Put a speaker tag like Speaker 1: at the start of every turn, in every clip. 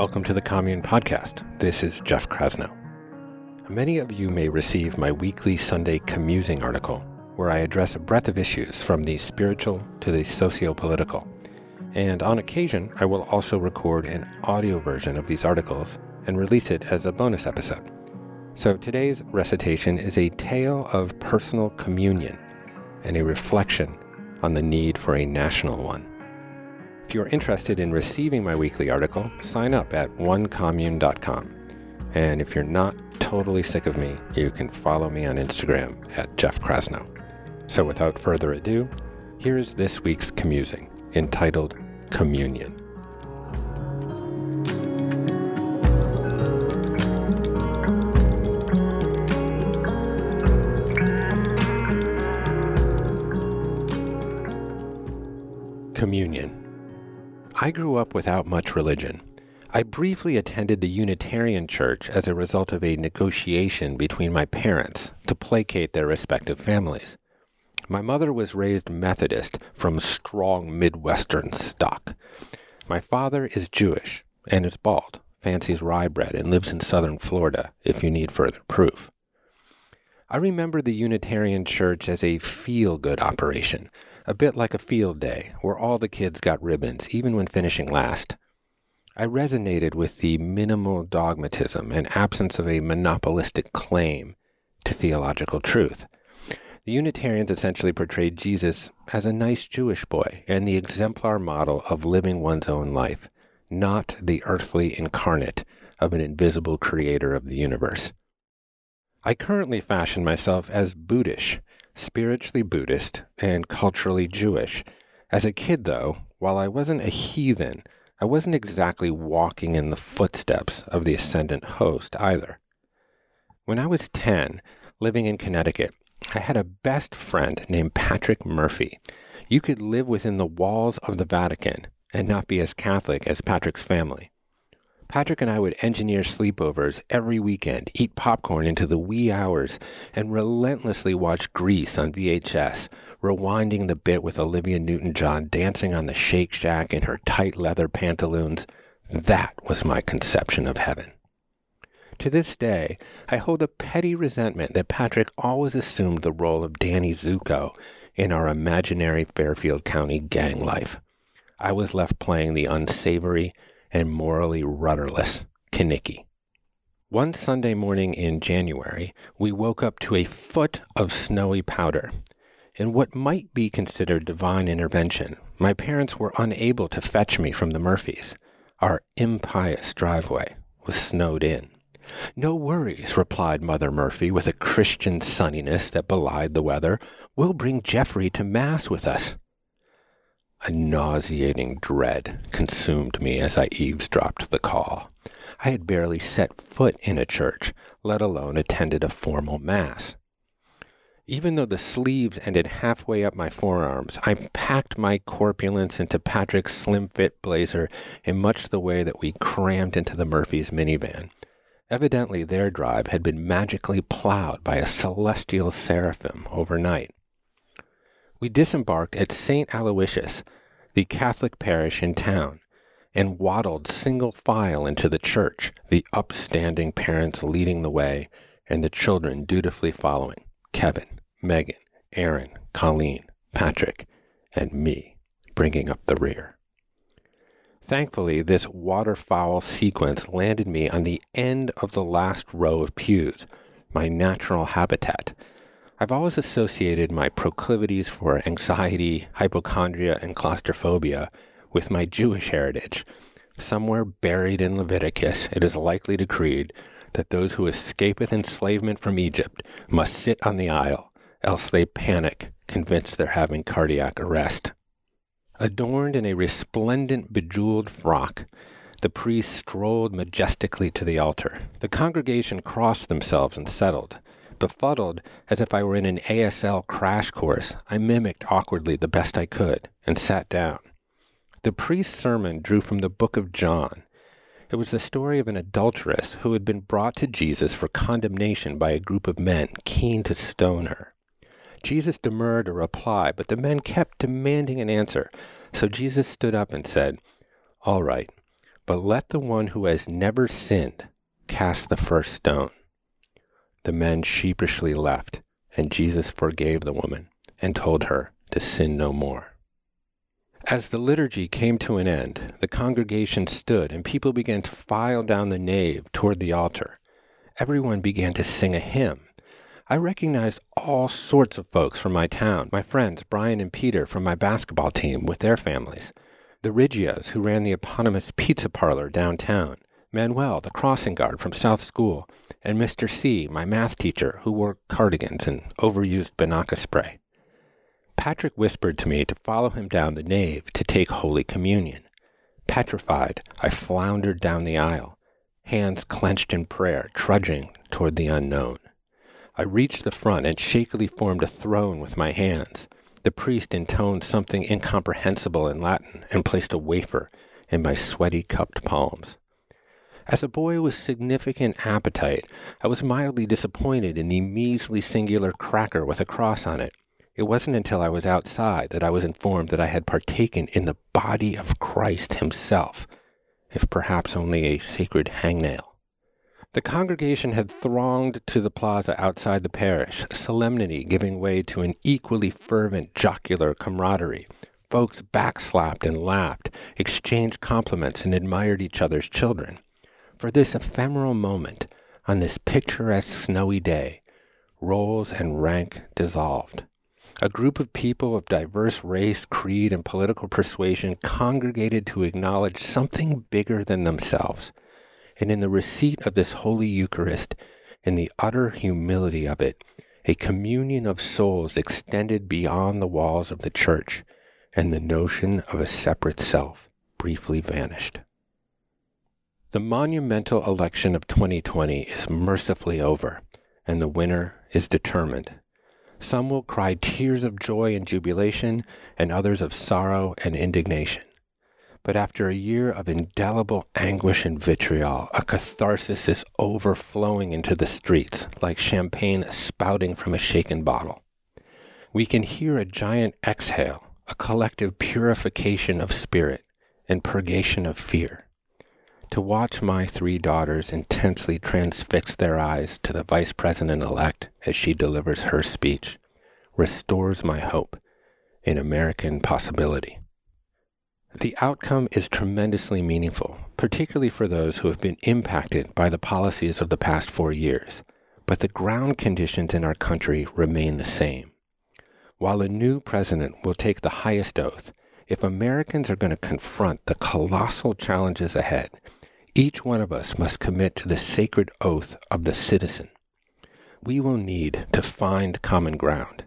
Speaker 1: Welcome to the Commune Podcast. This is Jeff Krasno. Many of you may receive my weekly Sunday commusing article, where I address a breadth of issues from the spiritual to the socio political. And on occasion, I will also record an audio version of these articles and release it as a bonus episode. So today's recitation is a tale of personal communion and a reflection on the need for a national one. If you're interested in receiving my weekly article, sign up at onecommune.com. And if you're not totally sick of me, you can follow me on Instagram at Jeff Krasno. So without further ado, here's this week's commusing, entitled. Communion. I grew up without much religion. I briefly attended the Unitarian Church as a result of a negotiation between my parents to placate their respective families. My mother was raised Methodist from strong Midwestern stock. My father is Jewish and is bald, fancies rye bread, and lives in southern Florida if you need further proof. I remember the Unitarian Church as a feel good operation a bit like a field day where all the kids got ribbons, even when finishing last. I resonated with the minimal dogmatism and absence of a monopolistic claim to theological truth. The Unitarians essentially portrayed Jesus as a nice Jewish boy and the exemplar model of living one's own life, not the earthly incarnate of an invisible creator of the universe. I currently fashion myself as Buddhish, spiritually Buddhist, and culturally Jewish. As a kid, though, while I wasn't a heathen, I wasn't exactly walking in the footsteps of the ascendant host either. When I was 10, living in Connecticut, I had a best friend named Patrick Murphy. You could live within the walls of the Vatican and not be as Catholic as Patrick's family. Patrick and I would engineer sleepovers every weekend, eat popcorn into the wee hours, and relentlessly watch Grease on VHS, rewinding the bit with Olivia Newton John dancing on the Shake Shack in her tight leather pantaloons. That was my conception of heaven. To this day, I hold a petty resentment that Patrick always assumed the role of Danny Zuko in our imaginary Fairfield County gang life. I was left playing the unsavory and morally rudderless Kenickie. One Sunday morning in January, we woke up to a foot of snowy powder. In what might be considered divine intervention, my parents were unable to fetch me from the Murphys. Our impious driveway was snowed in. No worries, replied Mother Murphy with a Christian sunniness that belied the weather. We'll bring Jeffrey to Mass with us. A nauseating dread consumed me as I eavesdropped the call. I had barely set foot in a church, let alone attended a formal mass. Even though the sleeves ended halfway up my forearms, I packed my corpulence into Patrick's slim fit blazer in much the way that we crammed into the Murphys' minivan. Evidently, their drive had been magically plowed by a celestial seraphim overnight we disembarked at St. Aloysius, the Catholic parish in town, and waddled single file into the church, the upstanding parents leading the way and the children dutifully following Kevin, Megan, Aaron, Colleen, Patrick, and me bringing up the rear. Thankfully, this waterfowl sequence landed me on the end of the last row of pews, my natural habitat, I've always associated my proclivities for anxiety, hypochondria, and claustrophobia with my Jewish heritage. Somewhere buried in Leviticus, it is likely decreed that those who escapeth enslavement from Egypt must sit on the aisle, else they panic, convinced they're having cardiac arrest. Adorned in a resplendent, bejeweled frock, the priest strolled majestically to the altar. The congregation crossed themselves and settled. Befuddled, as if I were in an ASL crash course, I mimicked awkwardly the best I could and sat down. The priest's sermon drew from the book of John. It was the story of an adulteress who had been brought to Jesus for condemnation by a group of men keen to stone her. Jesus demurred a reply, but the men kept demanding an answer. So Jesus stood up and said, All right, but let the one who has never sinned cast the first stone. The men sheepishly left, and Jesus forgave the woman and told her to sin no more. As the liturgy came to an end, the congregation stood and people began to file down the nave toward the altar. Everyone began to sing a hymn. I recognized all sorts of folks from my town, my friends Brian and Peter from my basketball team with their families, the Rigios who ran the eponymous pizza parlor downtown, Manuel, the crossing guard from South School, and Mr. C, my math teacher, who wore cardigans and overused Binaca spray. Patrick whispered to me to follow him down the nave to take Holy Communion. Petrified, I floundered down the aisle, hands clenched in prayer, trudging toward the unknown. I reached the front and shakily formed a throne with my hands. The priest intoned something incomprehensible in Latin and placed a wafer in my sweaty cupped palms. As a boy with significant appetite, I was mildly disappointed in the measly singular cracker with a cross on it. It wasn't until I was outside that I was informed that I had partaken in the body of Christ himself, if perhaps only a sacred hangnail. The congregation had thronged to the plaza outside the parish, solemnity giving way to an equally fervent jocular camaraderie. Folks backslapped and laughed, exchanged compliments, and admired each other's children. For this ephemeral moment, on this picturesque snowy day, roles and rank dissolved. A group of people of diverse race, creed, and political persuasion congregated to acknowledge something bigger than themselves. And in the receipt of this Holy Eucharist, in the utter humility of it, a communion of souls extended beyond the walls of the church, and the notion of a separate self briefly vanished. The monumental election of 2020 is mercifully over, and the winner is determined. Some will cry tears of joy and jubilation, and others of sorrow and indignation. But after a year of indelible anguish and vitriol, a catharsis is overflowing into the streets like champagne spouting from a shaken bottle. We can hear a giant exhale, a collective purification of spirit and purgation of fear. To watch my three daughters intensely transfix their eyes to the vice president elect as she delivers her speech restores my hope in American possibility. The outcome is tremendously meaningful, particularly for those who have been impacted by the policies of the past four years, but the ground conditions in our country remain the same. While a new president will take the highest oath, if Americans are going to confront the colossal challenges ahead, each one of us must commit to the sacred oath of the citizen. We will need to find common ground.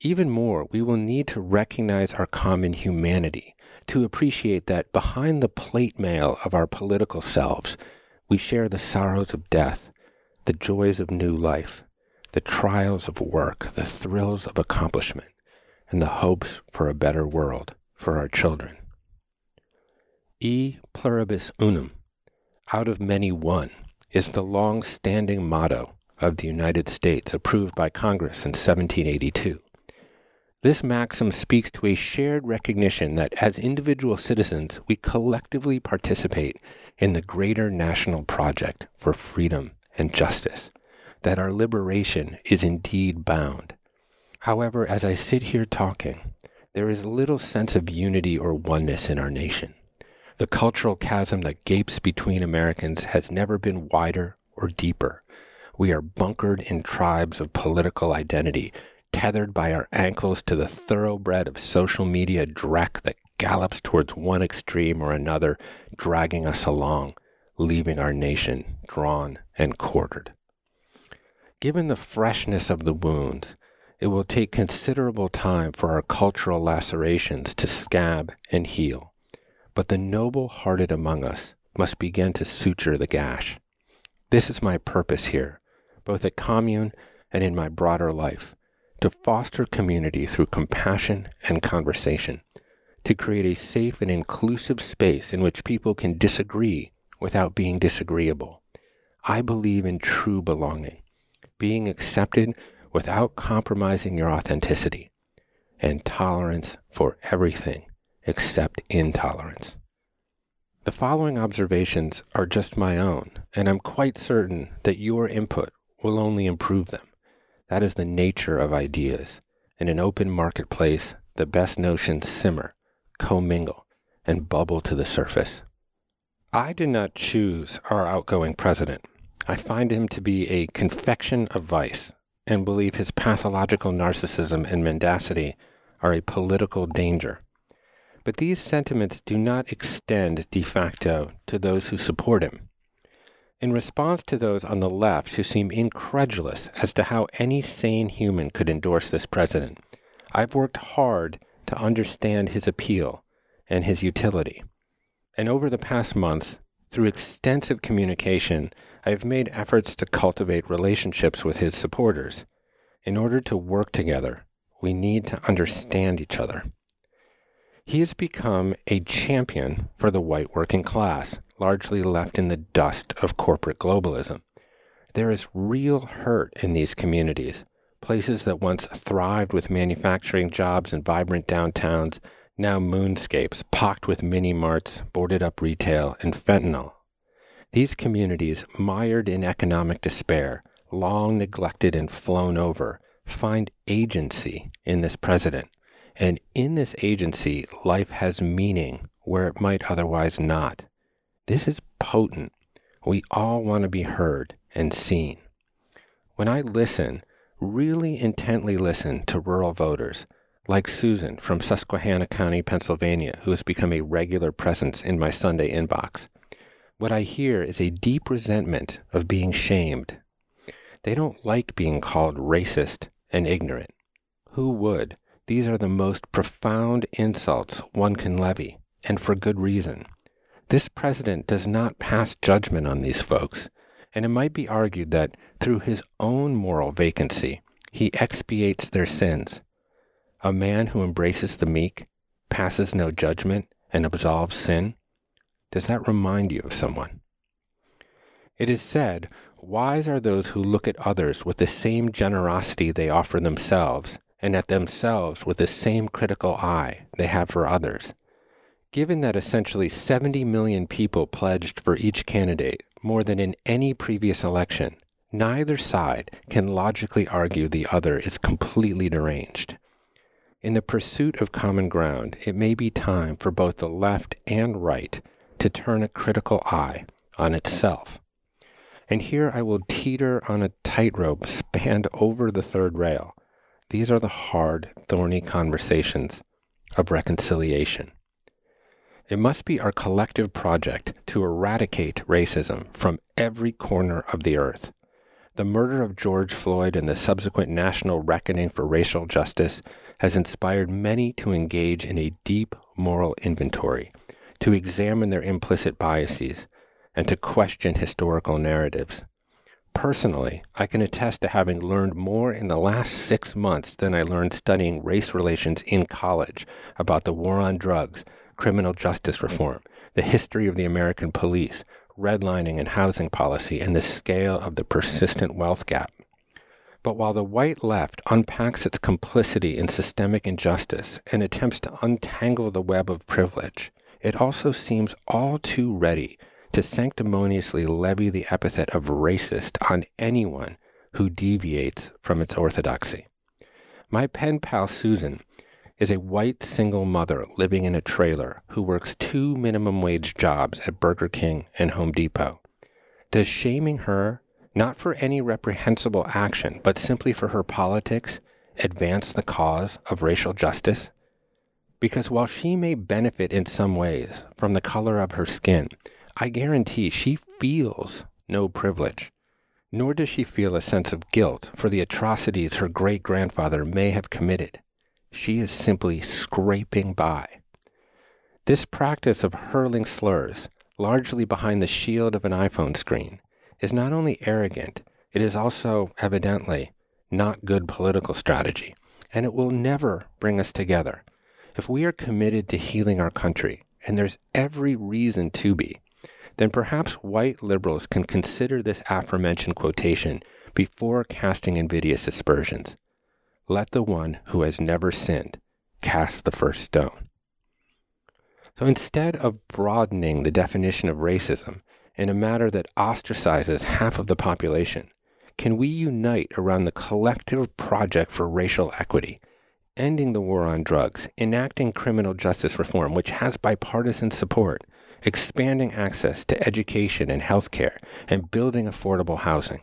Speaker 1: Even more, we will need to recognize our common humanity, to appreciate that behind the plate mail of our political selves, we share the sorrows of death, the joys of new life, the trials of work, the thrills of accomplishment, and the hopes for a better world for our children. E pluribus unum out of many one is the long standing motto of the United States approved by Congress in 1782. This maxim speaks to a shared recognition that as individual citizens, we collectively participate in the greater national project for freedom and justice, that our liberation is indeed bound. However, as I sit here talking, there is little sense of unity or oneness in our nation. The cultural chasm that gapes between Americans has never been wider or deeper. We are bunkered in tribes of political identity, tethered by our ankles to the thoroughbred of social media dreck that gallops towards one extreme or another, dragging us along, leaving our nation drawn and quartered. Given the freshness of the wounds, it will take considerable time for our cultural lacerations to scab and heal but the noble hearted among us must begin to suture the gash. This is my purpose here, both at commune and in my broader life, to foster community through compassion and conversation, to create a safe and inclusive space in which people can disagree without being disagreeable. I believe in true belonging, being accepted without compromising your authenticity, and tolerance for everything except intolerance. The following observations are just my own, and I'm quite certain that your input will only improve them. That is the nature of ideas. In an open marketplace, the best notions simmer, commingle, and bubble to the surface. I did not choose our outgoing president. I find him to be a confection of vice and believe his pathological narcissism and mendacity are a political danger. But these sentiments do not extend de facto to those who support him. In response to those on the left who seem incredulous as to how any sane human could endorse this president, I've worked hard to understand his appeal and his utility. And over the past month, through extensive communication, I have made efforts to cultivate relationships with his supporters. In order to work together, we need to understand each other. He has become a champion for the white working class, largely left in the dust of corporate globalism. There is real hurt in these communities, places that once thrived with manufacturing jobs and vibrant downtowns, now moonscapes pocked with mini marts, boarded up retail, and fentanyl. These communities, mired in economic despair, long neglected and flown over, find agency in this president. And in this agency, life has meaning where it might otherwise not. This is potent. We all want to be heard and seen. When I listen, really intently listen to rural voters, like Susan from Susquehanna County, Pennsylvania, who has become a regular presence in my Sunday inbox. What I hear is a deep resentment of being shamed. They don't like being called racist and ignorant. Who would? These are the most profound insults one can levy, and for good reason. This president does not pass judgment on these folks, and it might be argued that through his own moral vacancy, he expiates their sins. A man who embraces the meek, passes no judgment, and absolves sin? Does that remind you of someone? It is said, Wise are those who look at others with the same generosity they offer themselves, and at themselves with the same critical eye they have for others. Given that essentially 70 million people pledged for each candidate, more than in any previous election, neither side can logically argue the other is completely deranged. In the pursuit of common ground, it may be time for both the left and right to turn a critical eye on itself. And here I will teeter on a tightrope spanned over the third rail. These are the hard, thorny conversations of reconciliation. It must be our collective project to eradicate racism from every corner of the earth. The murder of George Floyd and the subsequent national reckoning for racial justice has inspired many to engage in a deep moral inventory, to examine their implicit biases, and to question historical narratives. Personally, I can attest to having learned more in the last six months than I learned studying race relations in college about the war on drugs, criminal justice reform, the history of the American police, redlining and housing policy, and the scale of the persistent wealth gap. But while the white left unpacks its complicity in systemic injustice and attempts to untangle the web of privilege, it also seems all too ready to sanctimoniously levy the epithet of racist on anyone who deviates from its orthodoxy. My pen pal Susan is a white single mother living in a trailer who works two minimum wage jobs at Burger King and Home Depot. Does shaming her, not for any reprehensible action, but simply for her politics, advance the cause of racial justice? Because while she may benefit in some ways from the color of her skin, I guarantee she feels no privilege, nor does she feel a sense of guilt for the atrocities her great grandfather may have committed. She is simply scraping by. This practice of hurling slurs, largely behind the shield of an iPhone screen, is not only arrogant, it is also evidently not good political strategy, and it will never bring us together. If we are committed to healing our country, and there's every reason to be, then perhaps white liberals can consider this aforementioned quotation before casting invidious aspersions. Let the one who has never sinned cast the first stone. So instead of broadening the definition of racism in a matter that ostracizes half of the population, can we unite around the collective project for racial equity, ending the war on drugs, enacting criminal justice reform, which has bipartisan support, expanding access to education and health care, and building affordable housing?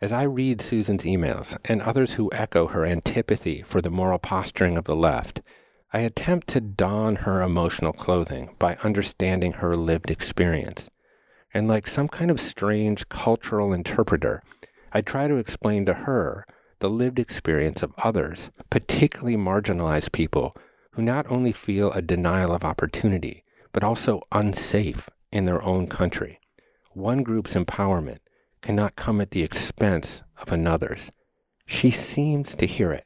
Speaker 1: As I read Susan's emails and others who echo her antipathy for the moral posturing of the left, I attempt to don her emotional clothing by understanding her lived experience. And like some kind of strange cultural interpreter, I try to explain to her the lived experience of others, particularly marginalized people who not only feel a denial of opportunity, but also unsafe in their own country. One group's empowerment cannot come at the expense of another's. She seems to hear it.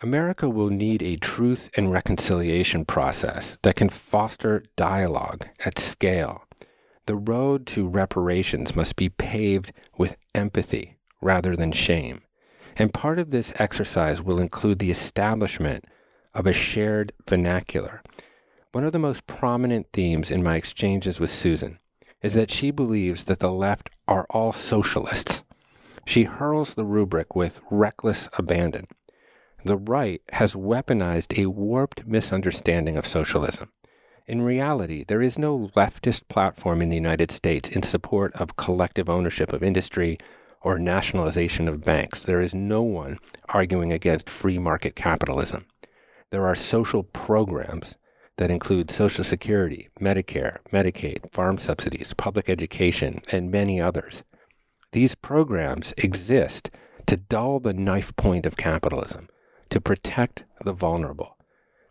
Speaker 1: America will need a truth and reconciliation process that can foster dialogue at scale. The road to reparations must be paved with empathy rather than shame. And part of this exercise will include the establishment of a shared vernacular. One of the most prominent themes in my exchanges with Susan is that she believes that the left are all socialists. She hurls the rubric with reckless abandon the right has weaponized a warped misunderstanding of socialism. In reality, there is no leftist platform in the United States in support of collective ownership of industry or nationalization of banks. There is no one arguing against free market capitalism. There are social programs that include Social Security, Medicare, Medicaid, farm subsidies, public education, and many others. These programs exist to dull the knife point of capitalism to protect the vulnerable.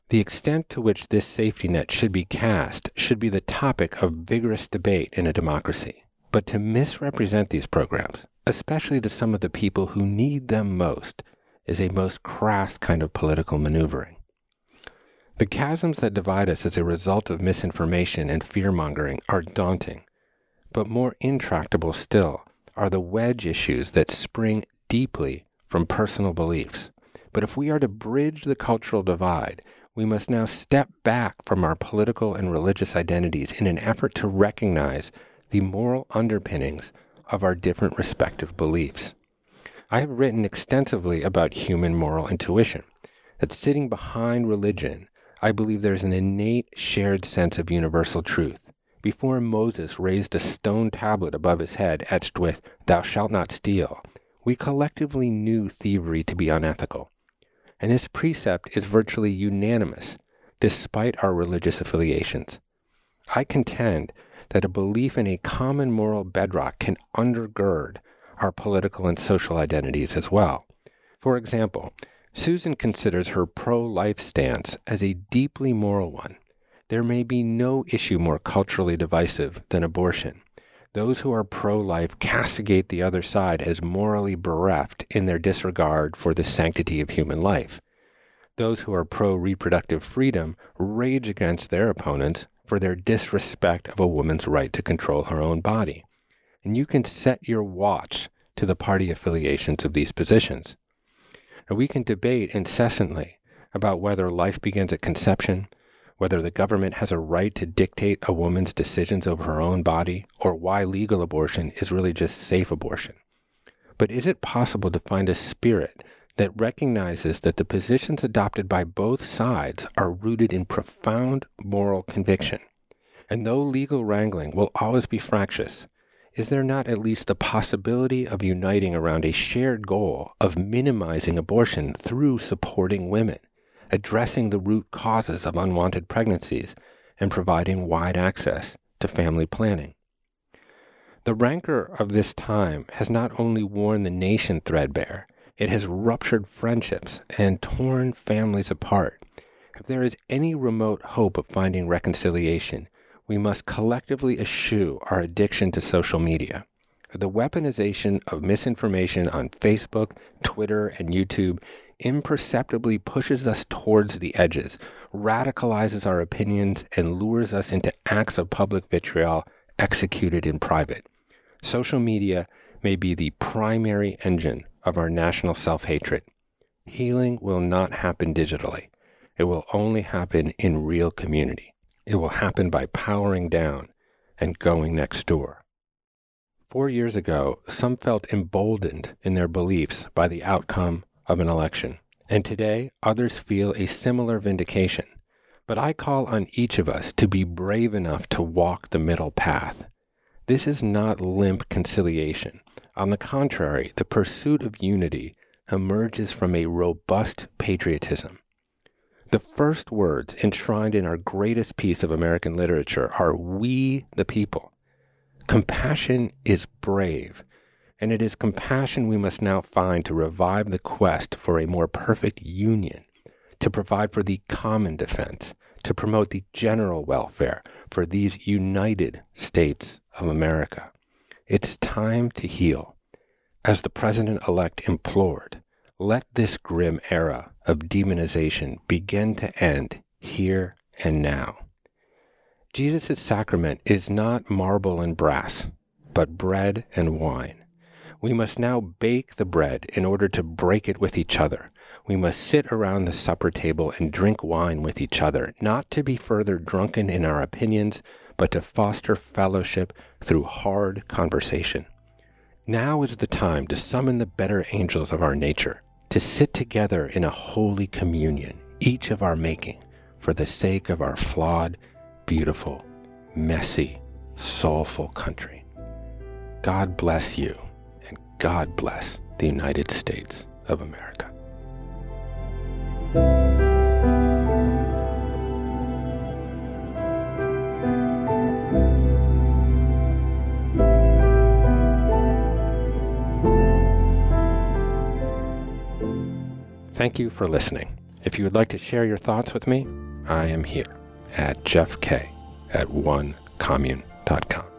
Speaker 1: The extent to which this safety net should be cast should be the topic of vigorous debate in a democracy. But to misrepresent these programs, especially to some of the people who need them most, is a most crass kind of political maneuvering. The chasms that divide us as a result of misinformation and fear mongering are daunting, but more intractable still are the wedge issues that spring deeply from personal beliefs. But if we are to bridge the cultural divide, we must now step back from our political and religious identities in an effort to recognize the moral underpinnings of our different respective beliefs. I have written extensively about human moral intuition, that sitting behind religion, I believe there is an innate shared sense of universal truth. Before Moses raised a stone tablet above his head etched with, Thou shalt not steal, we collectively knew thievery to be unethical and this precept is virtually unanimous despite our religious affiliations. I contend that a belief in a common moral bedrock can undergird our political and social identities as well. For example, Susan considers her pro life stance as a deeply moral one. There may be no issue more culturally divisive than abortion. Those who are pro life castigate the other side as morally bereft in their disregard for the sanctity of human life. Those who are pro reproductive freedom rage against their opponents for their disrespect of a woman's right to control her own body. And you can set your watch to the party affiliations of these positions. And we can debate incessantly about whether life begins at conception, whether the government has a right to dictate a woman's decisions over her own body, or why legal abortion is really just safe abortion. But is it possible to find a spirit that recognizes that the positions adopted by both sides are rooted in profound moral conviction? And though legal wrangling will always be fractious, is there not at least the possibility of uniting around a shared goal of minimizing abortion through supporting women? addressing the root causes of unwanted pregnancies, and providing wide access to family planning. The rancor of this time has not only worn the nation threadbare, it has ruptured friendships and torn families apart. If there is any remote hope of finding reconciliation, we must collectively eschew our addiction to social media. The weaponization of misinformation on Facebook, Twitter, and YouTube imperceptibly pushes us towards the edges, radicalizes our opinions, and lures us into acts of public vitriol executed in private. Social media may be the primary engine of our national self hatred. Healing will not happen digitally, it will only happen in real community. It will happen by powering down and going next door. Four years ago, some felt emboldened in their beliefs by the outcome of an election, and today others feel a similar vindication. But I call on each of us to be brave enough to walk the middle path. This is not limp conciliation. On the contrary, the pursuit of unity emerges from a robust patriotism. The first words enshrined in our greatest piece of American literature are We the People. Compassion is brave, and it is compassion we must now find to revive the quest for a more perfect union, to provide for the common defense, to promote the general welfare for these united states of America. It's time to heal. As the president elect implored, let this grim era of demonization begin to end here and now. Jesus' sacrament is not marble and brass, but bread and wine. We must now bake the bread in order to break it with each other. We must sit around the supper table and drink wine with each other, not to be further drunken in our opinions, but to foster fellowship through hard conversation. Now is the time to summon the better angels of our nature to sit together in a holy communion, each of our making, for the sake of our flawed, beautiful, messy, soulful country. God bless you, and God bless the United States of America. Thank you for listening. If you would like to share your thoughts with me, I am here at jeffk at onecommune.com.